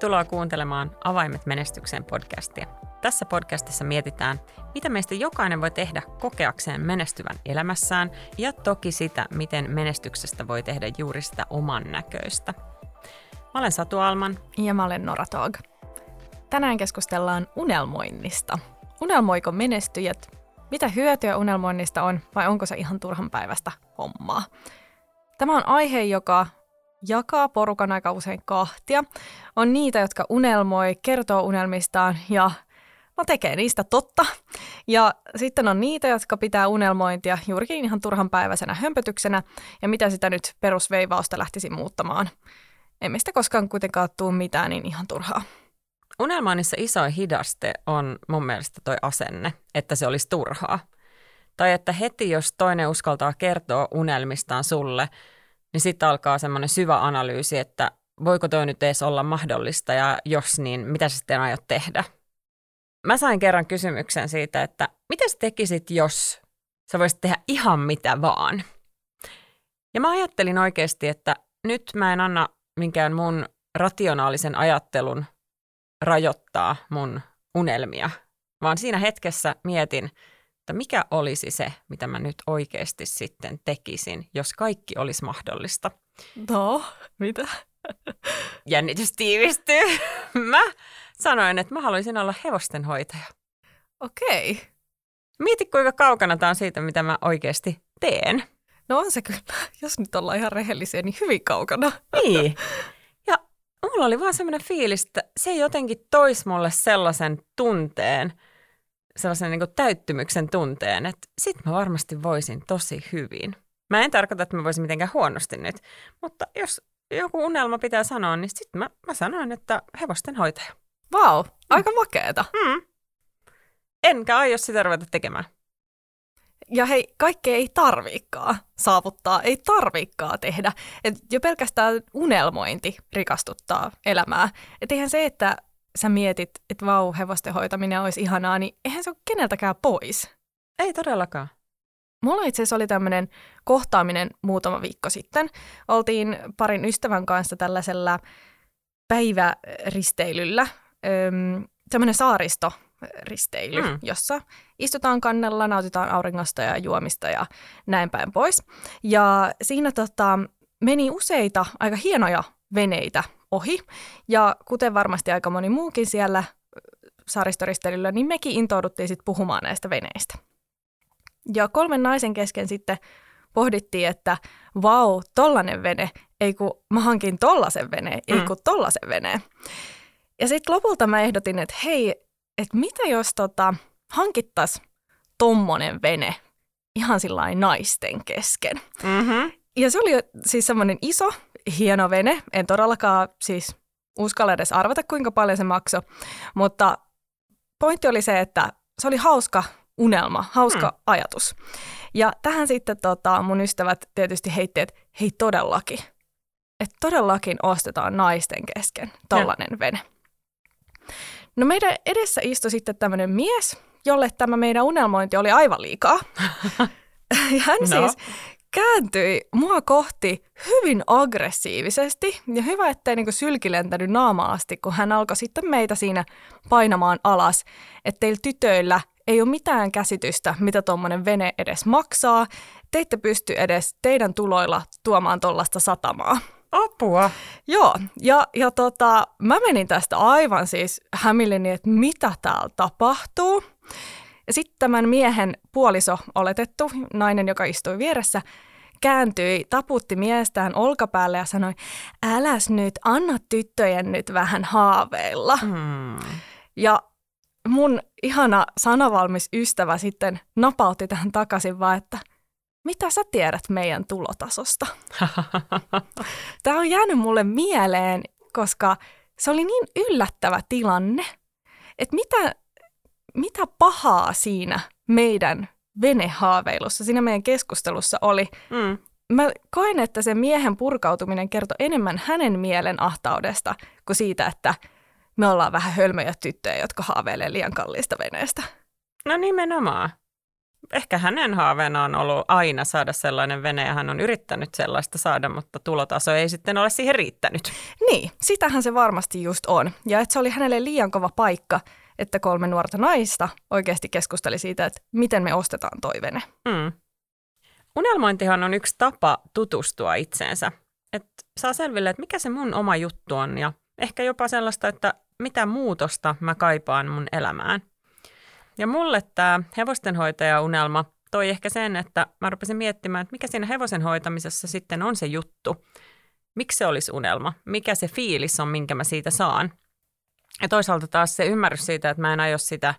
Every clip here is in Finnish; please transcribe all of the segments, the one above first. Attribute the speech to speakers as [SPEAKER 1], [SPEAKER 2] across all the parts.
[SPEAKER 1] Tervetuloa kuuntelemaan Avaimet menestykseen podcastia. Tässä podcastissa mietitään, mitä meistä jokainen voi tehdä kokeakseen menestyvän elämässään ja toki sitä, miten menestyksestä voi tehdä juuri sitä oman näköistä. Mä olen Satu Alman.
[SPEAKER 2] Ja mä olen Nora Tog. Tänään keskustellaan unelmoinnista. Unelmoiko menestyjät? Mitä hyötyä unelmoinnista on vai onko se ihan turhan päivästä hommaa? Tämä on aihe, joka jakaa porukan aika usein kahtia. On niitä, jotka unelmoi, kertoo unelmistaan ja no, tekee niistä totta. Ja sitten on niitä, jotka pitää unelmointia juurikin ihan turhan päiväisenä hömpötyksenä ja mitä sitä nyt perusveivausta lähtisi muuttamaan. Emme sitä koskaan kuitenkaan tuu mitään, niin ihan turhaa.
[SPEAKER 1] Unelmoinnissa isoin hidaste on mun mielestä toi asenne, että se olisi turhaa. Tai että heti jos toinen uskaltaa kertoa unelmistaan sulle – niin sitten alkaa semmoinen syvä analyysi, että voiko toi nyt edes olla mahdollista ja jos niin, mitä sä sitten aiot tehdä? Mä sain kerran kysymyksen siitä, että mitä sä tekisit, jos sä voisit tehdä ihan mitä vaan? Ja mä ajattelin oikeasti, että nyt mä en anna minkään mun rationaalisen ajattelun rajoittaa mun unelmia, vaan siinä hetkessä mietin, että mikä olisi se, mitä mä nyt oikeasti sitten tekisin, jos kaikki olisi mahdollista.
[SPEAKER 2] No, mitä?
[SPEAKER 1] Jännitys tiivistyy. Mä sanoin, että mä haluaisin olla hevostenhoitaja.
[SPEAKER 2] Okei. Okay.
[SPEAKER 1] Mieti, kuinka kaukana tämä on siitä, mitä mä oikeasti teen.
[SPEAKER 2] No on se kyllä, jos nyt ollaan ihan rehellisiä, niin hyvin kaukana.
[SPEAKER 1] Niin. Ja mulla oli vaan semmoinen fiilis, että se jotenkin toisi mulle sellaisen tunteen – sellaisen niin kuin täyttymyksen tunteen, että sit mä varmasti voisin tosi hyvin. Mä en tarkoita, että mä voisin mitenkään huonosti nyt, mutta jos joku unelma pitää sanoa, niin sitten mä, mä sanoin, että hevosten hoitaja.
[SPEAKER 2] Vau, wow, aika makeeta.
[SPEAKER 1] Mm. Enkä aio sitä ruveta tekemään.
[SPEAKER 2] Ja hei, kaikkea ei tarviikaan saavuttaa, ei tarviikaan tehdä. Et jo pelkästään unelmointi rikastuttaa elämää. Et eihän se, että sä mietit, että vau, hevosten hoitaminen olisi ihanaa, niin eihän se ole keneltäkään pois.
[SPEAKER 1] Ei todellakaan.
[SPEAKER 2] Mulla itse asiassa oli tämmöinen kohtaaminen muutama viikko sitten. Oltiin parin ystävän kanssa tällaisella päiväristeilyllä, öm, tämmöinen saaristo-risteily, mm. jossa istutaan kannella, nautitaan auringosta ja juomista ja näin päin pois. Ja siinä tota, meni useita aika hienoja veneitä ohi. Ja kuten varmasti aika moni muukin siellä saaristoristelyllä, niin mekin intouduttiin sitten puhumaan näistä veneistä. Ja kolmen naisen kesken sitten pohdittiin, että vau, tollanen vene, ei kun mä hankin tollasen vene, ei mm. kun tollasen vene. Ja sitten lopulta mä ehdotin, että hei, että mitä jos tota, hankittas tommonen vene ihan sillä naisten kesken. Mm-hmm. Ja se oli siis semmoinen iso, hieno vene. En todellakaan siis uskalla edes arvata, kuinka paljon se maksoi. Mutta pointti oli se, että se oli hauska unelma, hauska hmm. ajatus. Ja tähän sitten tota, mun ystävät tietysti heitti, että hei todellakin, että todellakin ostetaan naisten kesken tollainen vene. No meidän edessä istui sitten tämmöinen mies, jolle tämä meidän unelmointi oli aivan liikaa. ja hän no. siis kääntyi mua kohti hyvin aggressiivisesti. Ja hyvä, ettei niinku sylki lentänyt naama asti, kun hän alkoi sitten meitä siinä painamaan alas. Että teillä tytöillä ei ole mitään käsitystä, mitä tuommoinen vene edes maksaa. Te ette pysty edes teidän tuloilla tuomaan tuollaista satamaa.
[SPEAKER 1] Apua.
[SPEAKER 2] Joo, ja, ja tota, mä menin tästä aivan siis hämilleni, että mitä täällä tapahtuu. Ja sitten tämän miehen puoliso, oletettu nainen, joka istui vieressä, kääntyi, taputti miestään olkapäälle ja sanoi, äläs nyt, anna tyttöjen nyt vähän haaveilla. Mm. Ja mun ihana sanavalmis ystävä sitten napautti tähän takaisin vaan, että mitä sä tiedät meidän tulotasosta? Tämä on jäänyt mulle mieleen, koska se oli niin yllättävä tilanne, että mitä, mitä pahaa siinä meidän venehaaveilussa, siinä meidän keskustelussa oli. Mm. Mä koen, että se miehen purkautuminen kertoi enemmän hänen mielen ahtaudesta kuin siitä, että me ollaan vähän hölmöjä tyttöjä, jotka haaveilee liian kalliista veneestä.
[SPEAKER 1] No nimenomaan. ehkä hänen haaveena on ollut aina saada sellainen vene ja hän on yrittänyt sellaista saada, mutta tulotaso ei sitten ole siihen riittänyt.
[SPEAKER 2] Niin, sitähän se varmasti just on. Ja että se oli hänelle liian kova paikka, että kolme nuorta naista oikeasti keskusteli siitä, että miten me ostetaan toi vene. Mm.
[SPEAKER 1] Unelmointihan on yksi tapa tutustua itseensä. Että saa selville, että mikä se mun oma juttu on ja ehkä jopa sellaista, että mitä muutosta mä kaipaan mun elämään. Ja mulle tämä hevostenhoitaja-unelma toi ehkä sen, että mä rupesin miettimään, että mikä siinä hevosen hoitamisessa sitten on se juttu. Miksi se olisi unelma? Mikä se fiilis on, minkä mä siitä saan? Ja toisaalta taas se ymmärrys siitä, että mä en aio sitä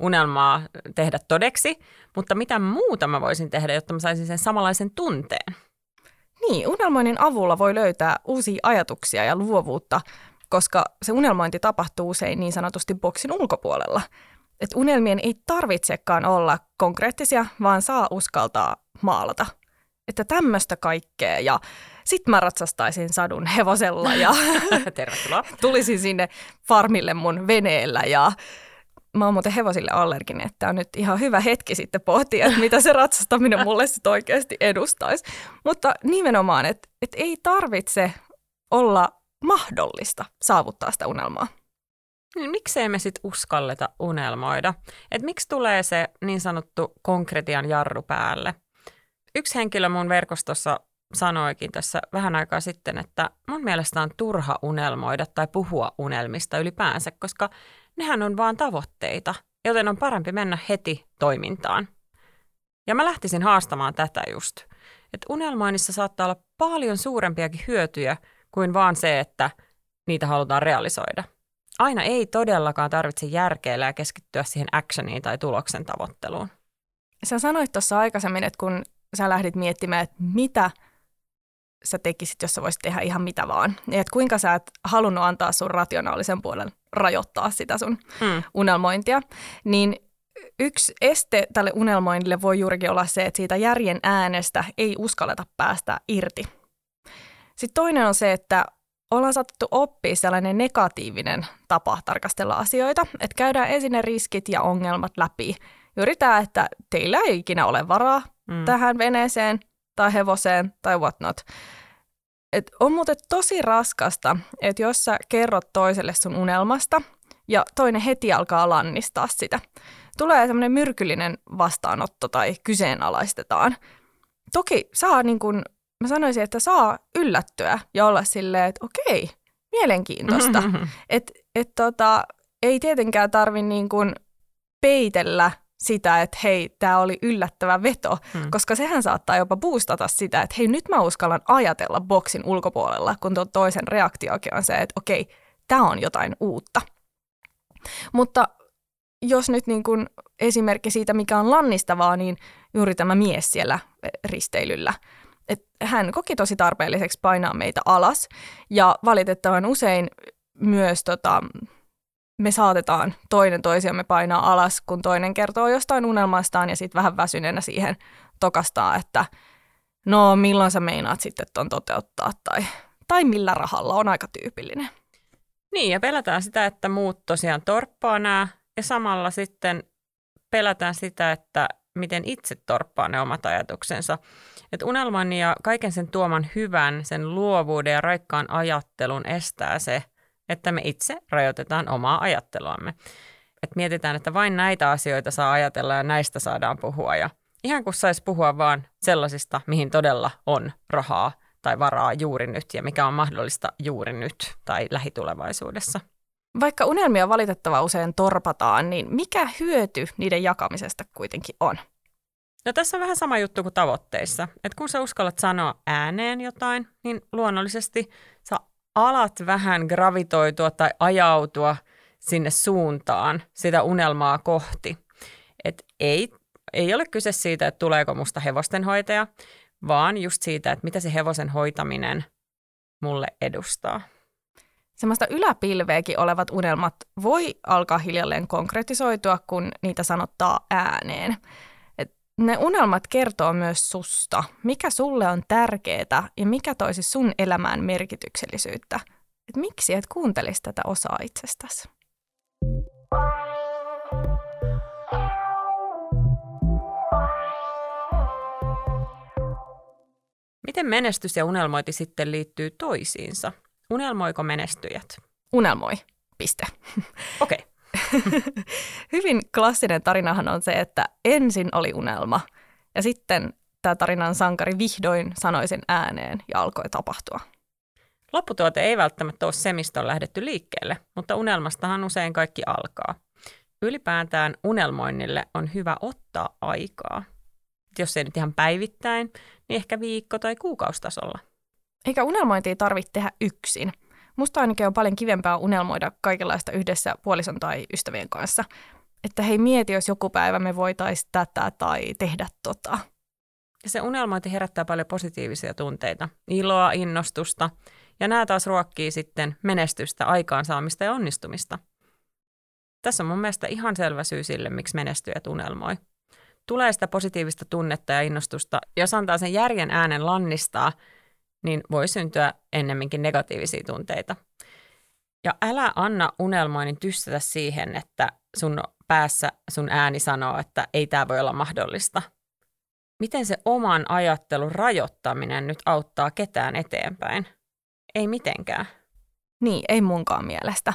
[SPEAKER 1] unelmaa tehdä todeksi, mutta mitä muuta mä voisin tehdä, jotta mä saisin sen samanlaisen tunteen?
[SPEAKER 2] Niin, unelmoinnin avulla voi löytää uusia ajatuksia ja luovuutta, koska se unelmointi tapahtuu usein niin sanotusti boksin ulkopuolella – että unelmien ei tarvitsekaan olla konkreettisia, vaan saa uskaltaa maalata. Että tämmöistä kaikkea ja sit mä ratsastaisin sadun hevosella ja
[SPEAKER 1] Tervetuloa.
[SPEAKER 2] tulisin sinne farmille mun veneellä ja mä oon muuten hevosille allerginen, että on nyt ihan hyvä hetki sitten pohtia, että mitä se ratsastaminen mulle sitten oikeasti edustaisi. Mutta nimenomaan, että, että ei tarvitse olla mahdollista saavuttaa sitä unelmaa.
[SPEAKER 1] Niin miksei me sitten uskalleta unelmoida? Et miksi tulee se niin sanottu konkretian jarru päälle? Yksi henkilö mun verkostossa sanoikin tässä vähän aikaa sitten, että mun mielestä on turha unelmoida tai puhua unelmista ylipäänsä, koska nehän on vaan tavoitteita, joten on parempi mennä heti toimintaan. Ja mä lähtisin haastamaan tätä just. Että unelmoinnissa saattaa olla paljon suurempiakin hyötyjä kuin vaan se, että niitä halutaan realisoida aina ei todellakaan tarvitse järkeillä ja keskittyä siihen actioniin tai tuloksen tavoitteluun.
[SPEAKER 2] Sä sanoit tuossa aikaisemmin, että kun sä lähdit miettimään, että mitä sä tekisit, jos sä voisit tehdä ihan mitä vaan. Ja että kuinka sä et halunnut antaa sun rationaalisen puolen rajoittaa sitä sun mm. unelmointia. Niin yksi este tälle unelmoinnille voi juurikin olla se, että siitä järjen äänestä ei uskalleta päästä irti. Sitten toinen on se, että ollaan saatettu oppia sellainen negatiivinen tapa tarkastella asioita, että käydään ensin ne riskit ja ongelmat läpi. Juuri tämä, että teillä ei ikinä ole varaa mm. tähän veneeseen tai hevoseen tai whatnot. Et on muuten tosi raskasta, että jos sä kerrot toiselle sun unelmasta ja toinen heti alkaa lannistaa sitä, tulee semmoinen myrkyllinen vastaanotto tai kyseenalaistetaan. Toki saa niin kun mä sanoisin, että saa yllättyä ja olla silleen, että okei, mielenkiintoista. Että et tota, ei tietenkään tarvi niin kuin peitellä sitä, että hei, tämä oli yllättävä veto, hmm. koska sehän saattaa jopa boostata sitä, että hei, nyt mä uskallan ajatella boksin ulkopuolella, kun tuo toisen reaktiokin on se, että okei, tämä on jotain uutta. Mutta jos nyt niin kuin esimerkki siitä, mikä on lannistavaa, niin juuri tämä mies siellä risteilyllä – että hän koki tosi tarpeelliseksi painaa meitä alas. Ja valitettavan usein myös tota, me saatetaan toinen toisiamme painaa alas, kun toinen kertoo jostain unelmastaan ja sitten vähän väsyneenä siihen tokastaa, että no milloin sä meinaat sitten ton toteuttaa tai, tai millä rahalla on aika tyypillinen.
[SPEAKER 1] Niin ja pelätään sitä, että muut tosiaan torppaa nämä ja samalla sitten pelätään sitä, että miten itse torppaa ne omat ajatuksensa. Et unelman ja kaiken sen tuoman hyvän, sen luovuuden ja raikkaan ajattelun estää se, että me itse rajoitetaan omaa ajatteluamme. Et mietitään, että vain näitä asioita saa ajatella ja näistä saadaan puhua. Ja ihan kuin saisi puhua vaan sellaisista, mihin todella on rahaa tai varaa juuri nyt ja mikä on mahdollista juuri nyt tai lähitulevaisuudessa.
[SPEAKER 2] Vaikka unelmia valitettava usein torpataan, niin mikä hyöty niiden jakamisesta kuitenkin on?
[SPEAKER 1] No tässä on vähän sama juttu kuin tavoitteissa. Että kun sä uskallat sanoa ääneen jotain, niin luonnollisesti sä alat vähän gravitoitua tai ajautua sinne suuntaan sitä unelmaa kohti. Et ei, ei ole kyse siitä, että tuleeko musta hevostenhoitaja, vaan just siitä, että mitä se hevosen hoitaminen mulle edustaa.
[SPEAKER 2] Semmoista yläpilveäkin olevat unelmat voi alkaa hiljalleen konkretisoitua, kun niitä sanottaa ääneen ne unelmat kertoo myös susta, mikä sulle on tärkeää ja mikä toisi sun elämään merkityksellisyyttä. Et miksi et kuuntelisi tätä osaa itsestäsi?
[SPEAKER 1] Miten menestys ja unelmointi sitten liittyy toisiinsa? Unelmoiko menestyjät?
[SPEAKER 2] Unelmoi. Piste.
[SPEAKER 1] Okei. Okay.
[SPEAKER 2] Hyvin klassinen tarinahan on se, että ensin oli unelma ja sitten tämä tarinan sankari vihdoin sanoi sen ääneen ja alkoi tapahtua.
[SPEAKER 1] Lopputuote ei välttämättä ole se, mistä on lähdetty liikkeelle, mutta unelmastahan usein kaikki alkaa. Ylipäätään unelmoinnille on hyvä ottaa aikaa. Jos ei nyt ihan päivittäin, niin ehkä viikko- tai kuukaustasolla.
[SPEAKER 2] Eikä unelmointia tarvitse tehdä yksin. Musta ainakin on paljon kivempää unelmoida kaikenlaista yhdessä puolison tai ystävien kanssa. Että hei mieti, jos joku päivä me voitaisiin tätä tai tehdä tota.
[SPEAKER 1] Ja se unelmointi herättää paljon positiivisia tunteita, iloa, innostusta, ja nämä taas ruokkii sitten menestystä, aikaansaamista ja onnistumista. Tässä on mun mielestä ihan selvä syy sille, miksi menestyjät unelmoi. Tulee sitä positiivista tunnetta ja innostusta. Jos antaa sen järjen äänen lannistaa, niin voi syntyä ennemminkin negatiivisia tunteita. Ja älä anna unelmoinnin tyssätä siihen, että sun päässä sun ääni sanoo, että ei tämä voi olla mahdollista. Miten se oman ajattelun rajoittaminen nyt auttaa ketään eteenpäin? Ei mitenkään.
[SPEAKER 2] Niin, ei munkaan mielestä.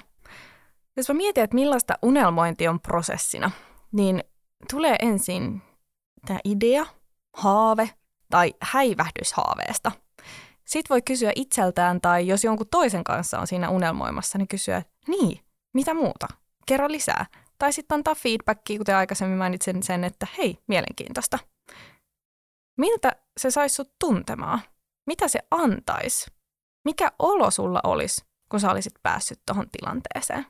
[SPEAKER 2] Jos mä mietin, että millaista unelmointi on prosessina, niin tulee ensin tämä idea, haave tai häivähdys haaveesta. Sitten voi kysyä itseltään tai jos jonkun toisen kanssa on siinä unelmoimassa, niin kysyä, niin, mitä muuta? Kerro lisää. Tai sitten antaa feedbackia, kuten aikaisemmin mainitsin sen, että hei, mielenkiintoista. Miltä se saisi sut tuntemaan? Mitä se antaisi? Mikä olo sulla olisi, kun sä olisit päässyt tuohon tilanteeseen?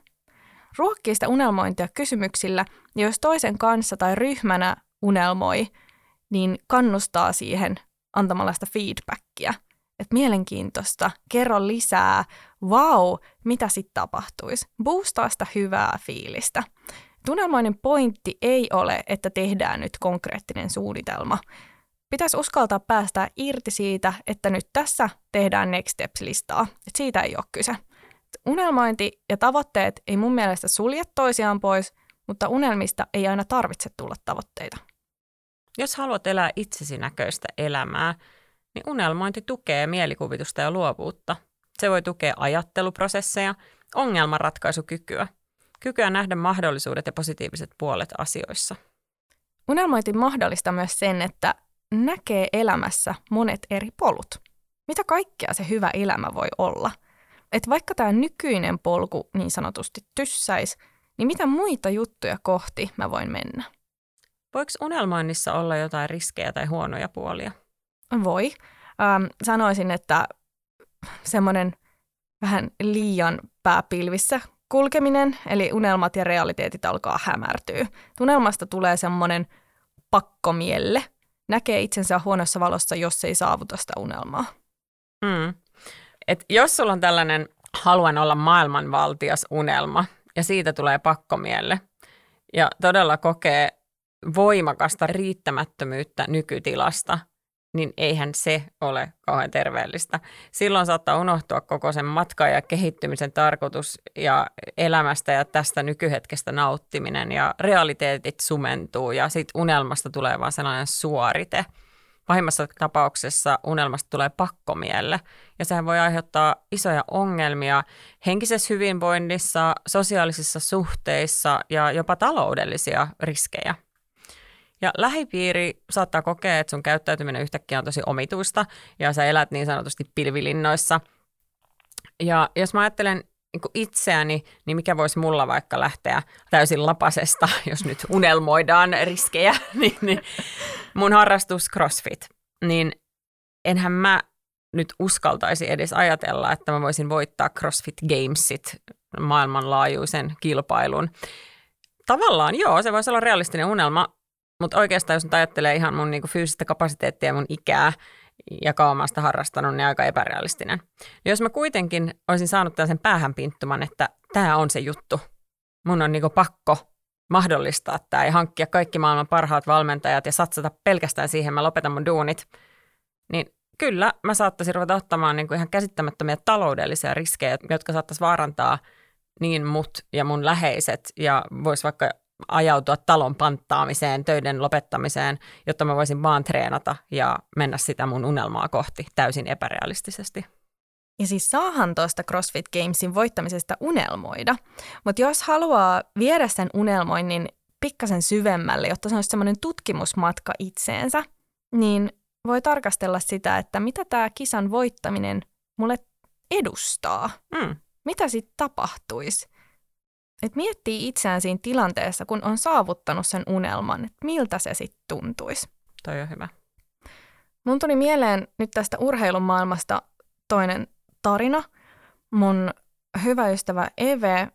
[SPEAKER 2] Ruokkii sitä unelmointia kysymyksillä, ja jos toisen kanssa tai ryhmänä unelmoi, niin kannustaa siihen antamalla sitä feedbackia. Että mielenkiintoista, kerro lisää, wow, mitä sitten tapahtuisi. Boostaa sitä hyvää fiilistä. Tunnelmoinen pointti ei ole, että tehdään nyt konkreettinen suunnitelma, pitäisi uskaltaa päästä irti siitä, että nyt tässä tehdään next steps-listaa. Et siitä ei ole kyse. Unelmointi ja tavoitteet ei mun mielestä sulje toisiaan pois, mutta unelmista ei aina tarvitse tulla tavoitteita.
[SPEAKER 1] Jos haluat elää itsesi näköistä elämää, niin unelmointi tukee mielikuvitusta ja luovuutta. Se voi tukea ajatteluprosesseja, ongelmanratkaisukykyä, kykyä nähdä mahdollisuudet ja positiiviset puolet asioissa.
[SPEAKER 2] Unelmointi mahdollistaa myös sen, että näkee elämässä monet eri polut. Mitä kaikkea se hyvä elämä voi olla? Että vaikka tämä nykyinen polku niin sanotusti tyssäisi, niin mitä muita juttuja kohti mä voin mennä?
[SPEAKER 1] Voiko unelmoinnissa olla jotain riskejä tai huonoja puolia?
[SPEAKER 2] Voi. Ähm, sanoisin, että semmoinen vähän liian pääpilvissä kulkeminen, eli unelmat ja realiteetit alkaa hämärtyä. Unelmasta tulee semmoinen pakkomielle, näkee itsensä huonossa valossa, jos ei saavuta sitä unelmaa.
[SPEAKER 1] Mm. Et jos sulla on tällainen haluan olla maailmanvaltias unelma ja siitä tulee pakkomielle ja todella kokee voimakasta riittämättömyyttä nykytilasta, niin eihän se ole kauhean terveellistä. Silloin saattaa unohtua koko sen matkan ja kehittymisen tarkoitus ja elämästä ja tästä nykyhetkestä nauttiminen ja realiteetit sumentuu ja sitten unelmasta tulee vaan sellainen suorite. Pahimmassa tapauksessa unelmasta tulee pakkomielle ja sehän voi aiheuttaa isoja ongelmia henkisessä hyvinvoinnissa, sosiaalisissa suhteissa ja jopa taloudellisia riskejä. Ja lähipiiri saattaa kokea, että sun käyttäytyminen yhtäkkiä on tosi omituista ja sä elät niin sanotusti pilvilinnoissa. Ja jos mä ajattelen niin itseäni, niin mikä voisi mulla vaikka lähteä täysin lapasesta, jos nyt unelmoidaan riskejä, niin, niin mun harrastus CrossFit, niin enhän mä nyt uskaltaisi edes ajatella, että mä voisin voittaa CrossFit Gamesit, maailmanlaajuisen kilpailun. Tavallaan joo, se voisi olla realistinen unelma, mutta oikeastaan jos ajattelee ihan mun niinku fyysistä kapasiteettia ja mun ikää ja kaumasta harrastanut, niin aika epärealistinen. Jos mä kuitenkin olisin saanut tällaisen päähänpinttuman, että tämä on se juttu, mun on niinku pakko mahdollistaa tämä ja hankkia kaikki maailman parhaat valmentajat ja satsata pelkästään siihen, mä lopetan mun duunit, niin kyllä mä saattaisin ruveta ottamaan niinku ihan käsittämättömiä taloudellisia riskejä, jotka saattaisi vaarantaa niin mut ja mun läheiset ja voisi vaikka ajautua talon panttaamiseen, töiden lopettamiseen, jotta mä voisin vaan treenata ja mennä sitä mun unelmaa kohti täysin epärealistisesti.
[SPEAKER 2] Ja siis saahan tuosta CrossFit Gamesin voittamisesta unelmoida, mutta jos haluaa viedä sen unelmoinnin pikkasen syvemmälle, jotta se olisi semmoinen tutkimusmatka itseensä, niin voi tarkastella sitä, että mitä tämä kisan voittaminen mulle edustaa. Mm. Mitä sitten tapahtuisi? Et miettii itseään siinä tilanteessa, kun on saavuttanut sen unelman, että miltä se sitten tuntuisi.
[SPEAKER 1] Toi on hyvä.
[SPEAKER 2] Mun tuli mieleen nyt tästä urheilun maailmasta toinen tarina. Mun hyvä ystävä Eve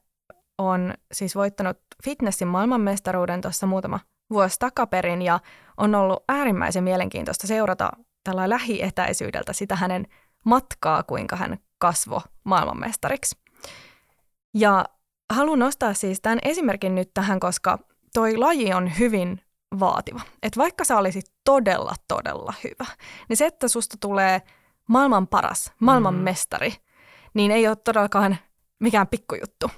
[SPEAKER 2] on siis voittanut fitnessin maailmanmestaruuden tuossa muutama vuosi takaperin ja on ollut äärimmäisen mielenkiintoista seurata tällä lähietäisyydeltä sitä hänen matkaa, kuinka hän kasvo maailmanmestariksi. Ja haluan nostaa siis tämän esimerkin nyt tähän, koska toi laji on hyvin vaativa. Että vaikka sä olisit todella, todella hyvä, niin se, että susta tulee maailman paras, maailman mm. mestari, niin ei ole todellakaan mikään pikkujuttu.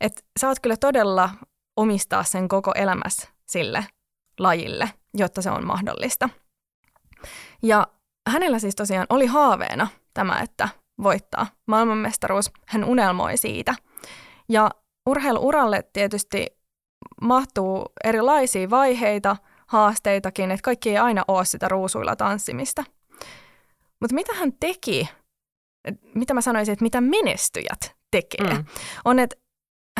[SPEAKER 2] Et sä oot kyllä todella omistaa sen koko elämässä sille lajille, jotta se on mahdollista. Ja hänellä siis tosiaan oli haaveena tämä, että voittaa maailmanmestaruus. Hän unelmoi siitä. Ja urheiluuralle tietysti mahtuu erilaisia vaiheita, haasteitakin, että kaikki ei aina ole sitä ruusuilla tanssimista. Mutta mitä hän teki, mitä mä sanoisin, että mitä menestyjät tekee, mm. on, että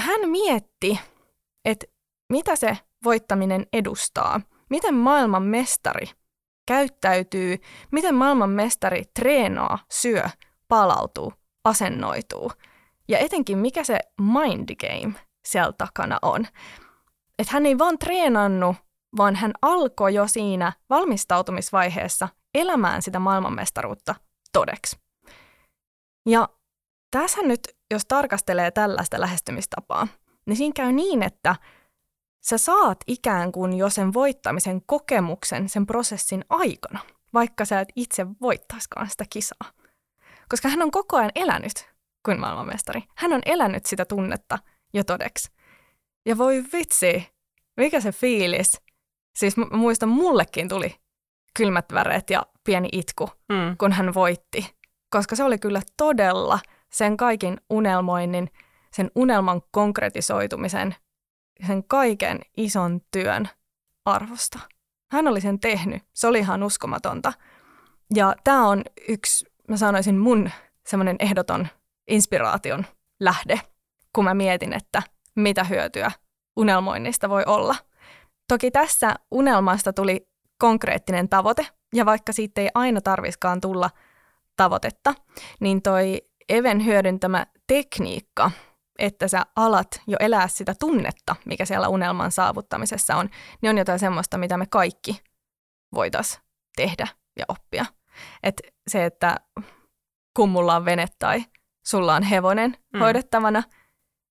[SPEAKER 2] hän mietti, että mitä se voittaminen edustaa, miten maailman mestari käyttäytyy, miten maailman mestari treenaa, syö, palautuu, asennoituu. Ja etenkin mikä se mind game siellä takana on. Että hän ei vaan treenannut, vaan hän alkoi jo siinä valmistautumisvaiheessa elämään sitä maailmanmestaruutta todeksi. Ja tässä nyt, jos tarkastelee tällaista lähestymistapaa, niin siinä käy niin, että sä saat ikään kuin jo sen voittamisen kokemuksen sen prosessin aikana, vaikka sä et itse voittaiskaan sitä kisaa. Koska hän on koko ajan elänyt kuin maailmanmestari. Hän on elänyt sitä tunnetta jo todeksi. Ja voi vitsi, mikä se fiilis. Siis mä muistan, mullekin tuli kylmät väreet ja pieni itku, mm. kun hän voitti. Koska se oli kyllä todella sen kaikin unelmoinnin, sen unelman konkretisoitumisen, sen kaiken ison työn arvosta. Hän oli sen tehnyt. Se oli ihan uskomatonta. Ja tämä on yksi, mä sanoisin, mun semmoinen ehdoton inspiraation lähde, kun mä mietin, että mitä hyötyä unelmoinnista voi olla. Toki tässä unelmasta tuli konkreettinen tavoite, ja vaikka siitä ei aina tarviskaan tulla tavoitetta, niin toi Even hyödyntämä tekniikka, että sä alat jo elää sitä tunnetta, mikä siellä unelman saavuttamisessa on, niin on jotain semmoista, mitä me kaikki voitaisiin tehdä ja oppia. Et se, että kun mulla on vene tai sulla on hevonen mm. hoidettavana,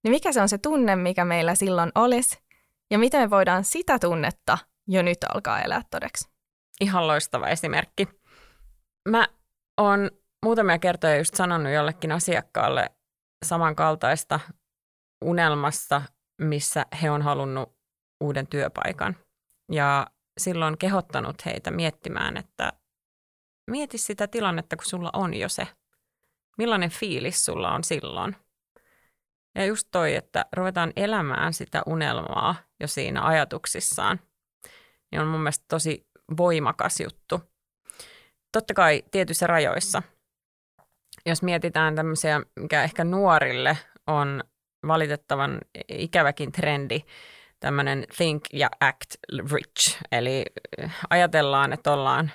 [SPEAKER 2] niin mikä se on se tunne, mikä meillä silloin olisi, ja miten me voidaan sitä tunnetta jo nyt alkaa elää todeksi.
[SPEAKER 1] Ihan loistava esimerkki. Mä oon muutamia kertoja just sanonut jollekin asiakkaalle samankaltaista unelmassa, missä he on halunnut uuden työpaikan. Ja silloin kehottanut heitä miettimään, että mieti sitä tilannetta, kun sulla on jo se. Millainen fiilis sulla on silloin? Ja just toi, että ruvetaan elämään sitä unelmaa jo siinä ajatuksissaan, niin on mun mielestä tosi voimakas juttu. Totta kai tietyissä rajoissa. Jos mietitään tämmöisiä, mikä ehkä nuorille on valitettavan ikäväkin trendi, tämmöinen think ja act rich. Eli ajatellaan, että ollaan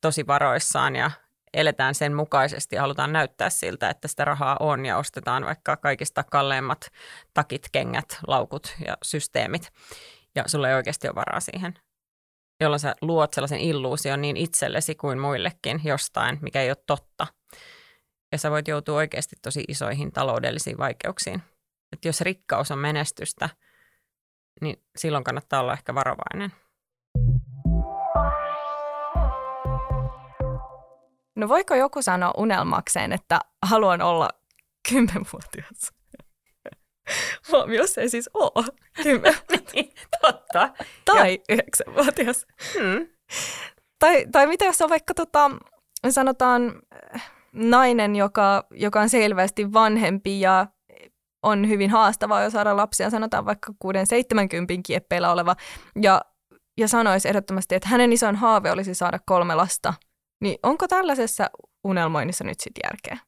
[SPEAKER 1] tosi varoissaan ja eletään sen mukaisesti ja halutaan näyttää siltä, että sitä rahaa on ja ostetaan vaikka kaikista kalleimmat takit, kengät, laukut ja systeemit. Ja sulla ei oikeasti ole varaa siihen, jolloin sä luot sellaisen illuusion niin itsellesi kuin muillekin jostain, mikä ei ole totta. Ja sä voit joutua oikeasti tosi isoihin taloudellisiin vaikeuksiin. Että jos rikkaus on menestystä, niin silloin kannattaa olla ehkä varovainen.
[SPEAKER 2] No voiko joku sanoa unelmakseen, että haluan olla kymmenvuotias? Huomiossa ei siis ole kymmenen.
[SPEAKER 1] niin, totta.
[SPEAKER 2] Tai yhdeksänvuotias.
[SPEAKER 1] Hmm.
[SPEAKER 2] Tai, tai mitä jos on vaikka tota, sanotaan nainen, joka, joka on selvästi vanhempi ja on hyvin haastavaa jo saada lapsia, sanotaan vaikka 6-70 kieppeillä oleva, ja, ja sanoisi ehdottomasti, että hänen ison haave olisi saada kolme lasta, niin onko tällaisessa unelmoinnissa nyt sitten järkeä?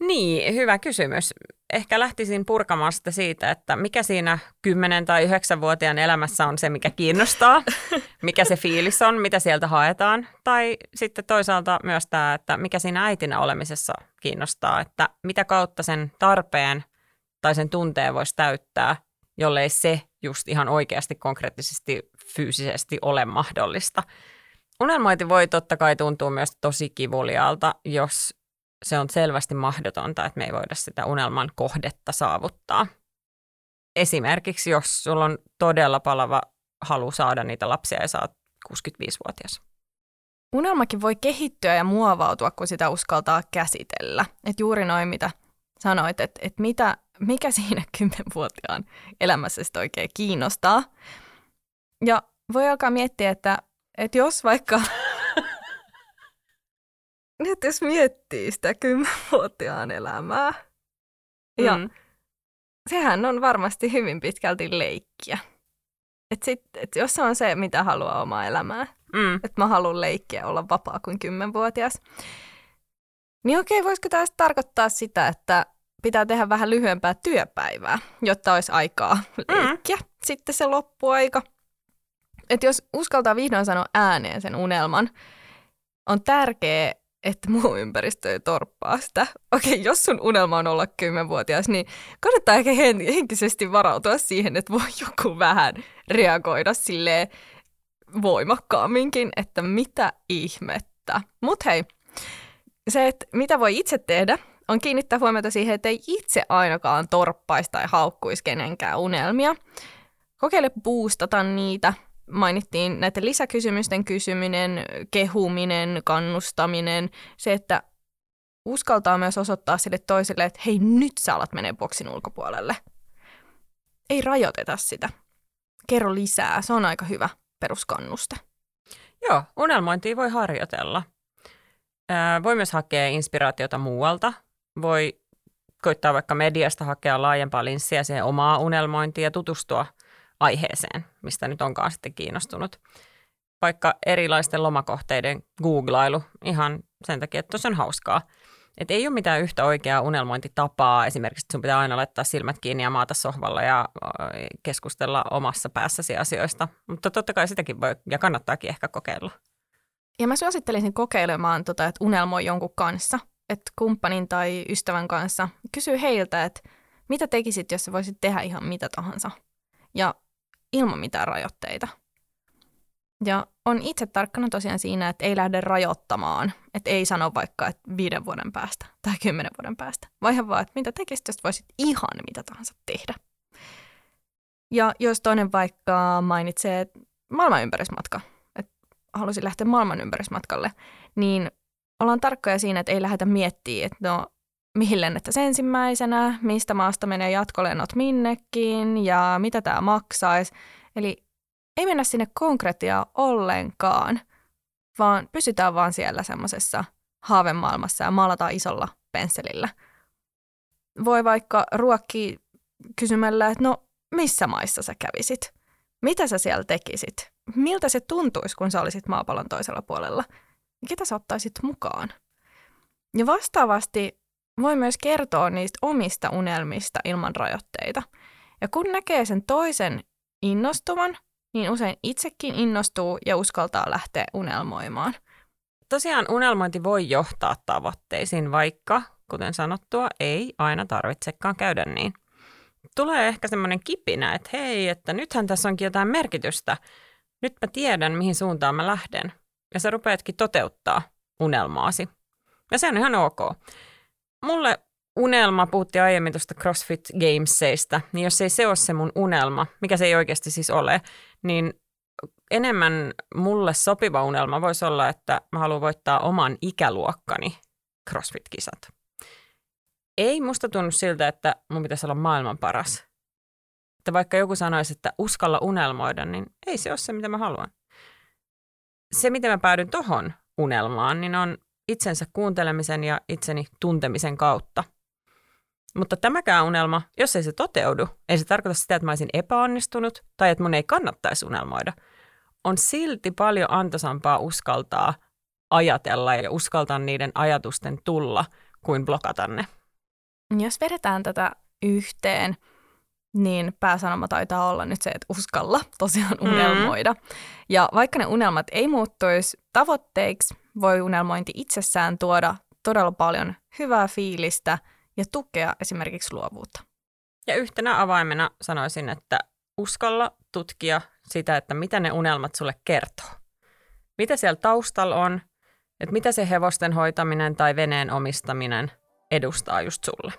[SPEAKER 1] Niin, hyvä kysymys. Ehkä lähtisin purkamaan sitä siitä, että mikä siinä 10- tai 9-vuotiaan elämässä on se, mikä kiinnostaa, mikä se fiilis on, mitä sieltä haetaan. Tai sitten toisaalta myös tämä, että mikä siinä äitinä olemisessa kiinnostaa, että mitä kautta sen tarpeen tai sen tunteen voisi täyttää, jollei se just ihan oikeasti konkreettisesti fyysisesti ole mahdollista. Unelmointi voi totta kai tuntua myös tosi kivuliaalta, jos se on selvästi mahdotonta, että me ei voida sitä unelman kohdetta saavuttaa. Esimerkiksi jos sulla on todella palava halu saada niitä lapsia ja saat 65-vuotias.
[SPEAKER 2] Unelmakin voi kehittyä ja muovautua, kun sitä uskaltaa käsitellä. Et juuri noin, mitä sanoit, että et mitä, mikä siinä kymmenvuotiaan elämässä sitten oikein kiinnostaa. Ja voi alkaa miettiä, että, että jos vaikka nyt jos miettii sitä kymmenvuotiaan elämää, ja mm. sehän on varmasti hyvin pitkälti leikkiä. Et sit, et jos se on se, mitä haluaa omaa elämää, mm. että mä haluan leikkiä olla vapaa kuin kymmenvuotias, niin okei, voisiko tämä tarkoittaa sitä, että pitää tehdä vähän lyhyempää työpäivää, jotta olisi aikaa mm. leikkiä mm. sitten se loppuaika. Että jos uskaltaa vihdoin sanoa ääneen sen unelman, on tärkeää, että muu ympäristö ei torppaa sitä. Okei, jos sun unelma on olla kymmenvuotias, niin kannattaa ehkä henkisesti varautua siihen, että voi joku vähän reagoida silleen voimakkaamminkin, että mitä ihmettä. Mut hei, se, että mitä voi itse tehdä, on kiinnittää huomiota siihen, että ei itse ainakaan torppaisi tai haukkuisi kenenkään unelmia. Kokeile boostata niitä, mainittiin näiden lisäkysymysten kysyminen, kehuminen, kannustaminen, se, että uskaltaa myös osoittaa sille toiselle, että hei, nyt sä alat menee boksin ulkopuolelle. Ei rajoiteta sitä. Kerro lisää, se on aika hyvä peruskannuste.
[SPEAKER 1] Joo, unelmointia voi harjoitella. Ää, voi myös hakea inspiraatiota muualta. Voi koittaa vaikka mediasta hakea laajempaa linssiä siihen omaa unelmointiin ja tutustua – aiheeseen, mistä nyt onkaan sitten kiinnostunut. Vaikka erilaisten lomakohteiden googlailu ihan sen takia, että se on hauskaa. Et ei ole mitään yhtä oikeaa unelmointitapaa, esimerkiksi sun pitää aina laittaa silmät kiinni ja maata sohvalla ja keskustella omassa päässäsi asioista. Mutta totta kai sitäkin voi ja kannattaakin ehkä kokeilla.
[SPEAKER 2] Ja mä suosittelisin kokeilemaan, tota, että unelmoi jonkun kanssa, että kumppanin tai ystävän kanssa. Kysy heiltä, että mitä tekisit, jos sä voisit tehdä ihan mitä tahansa. Ja ilman mitään rajoitteita. Ja on itse tarkkana tosiaan siinä, että ei lähde rajoittamaan, että ei sano vaikka, että viiden vuoden päästä tai kymmenen vuoden päästä, vaan vaan, että mitä tekisit, jos voisit ihan mitä tahansa tehdä. Ja jos toinen vaikka mainitsee maailman ympärysmatka, että halusi lähteä maailman ympärysmatkalle, niin ollaan tarkkoja siinä, että ei lähdetä miettimään, että no mihin lennettäisiin ensimmäisenä, mistä maasta menee jatkolennot minnekin ja mitä tämä maksaisi. Eli ei mennä sinne konkretiaa ollenkaan, vaan pysytään vaan siellä semmoisessa haavemaailmassa ja maalataan isolla pensselillä. Voi vaikka ruokki kysymällä, että no missä maissa sä kävisit? Mitä sä siellä tekisit? Miltä se tuntuisi, kun sä olisit maapallon toisella puolella? Ketä sä ottaisit mukaan? Ja vastaavasti voi myös kertoa niistä omista unelmista ilman rajoitteita. Ja kun näkee sen toisen innostuvan, niin usein itsekin innostuu ja uskaltaa lähteä unelmoimaan.
[SPEAKER 1] Tosiaan unelmointi voi johtaa tavoitteisiin, vaikka, kuten sanottua, ei aina tarvitsekaan käydä niin. Tulee ehkä semmoinen kipinä, että hei, että nythän tässä onkin jotain merkitystä. Nyt mä tiedän, mihin suuntaan mä lähden. Ja sä rupeatkin toteuttaa unelmaasi. Ja se on ihan ok mulle unelma, puhuttiin aiemmin tuosta CrossFit Gamesseista, niin jos ei se ole se mun unelma, mikä se ei oikeasti siis ole, niin enemmän mulle sopiva unelma voisi olla, että mä haluan voittaa oman ikäluokkani CrossFit-kisat. Ei musta tunnu siltä, että mun pitäisi olla maailman paras, Että vaikka joku sanoisi, että uskalla unelmoida, niin ei se ole se, mitä mä haluan. Se, miten mä päädyn tohon unelmaan, niin on itsensä kuuntelemisen ja itseni tuntemisen kautta. Mutta tämäkään unelma, jos ei se toteudu, ei se tarkoita sitä, että mä olisin epäonnistunut tai että mun ei kannattaisi unelmoida. On silti paljon antoisampaa uskaltaa ajatella ja uskaltaa niiden ajatusten tulla kuin blokata ne.
[SPEAKER 2] Jos vedetään tätä yhteen, niin pääsanoma taitaa olla nyt se, että uskalla tosiaan mm. unelmoida. Mm. Ja vaikka ne unelmat ei muuttuisi tavoitteiksi, voi unelmointi itsessään tuoda todella paljon hyvää fiilistä ja tukea esimerkiksi luovuutta.
[SPEAKER 1] Ja yhtenä avaimena sanoisin, että uskalla tutkia sitä, että mitä ne unelmat sulle kertoo. Mitä siellä taustalla on, että mitä se hevosten hoitaminen tai veneen omistaminen edustaa just sulle.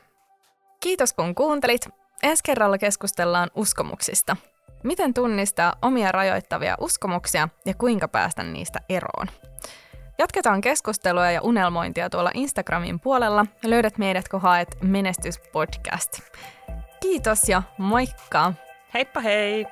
[SPEAKER 2] Kiitos kun kuuntelit. Ensi kerralla keskustellaan uskomuksista. Miten tunnistaa omia rajoittavia uskomuksia ja kuinka päästä niistä eroon. Jatketaan keskustelua ja unelmointia tuolla Instagramin puolella. Löydät meidät, kun haet Menestyspodcast. Kiitos ja moikka!
[SPEAKER 1] Heippa hei!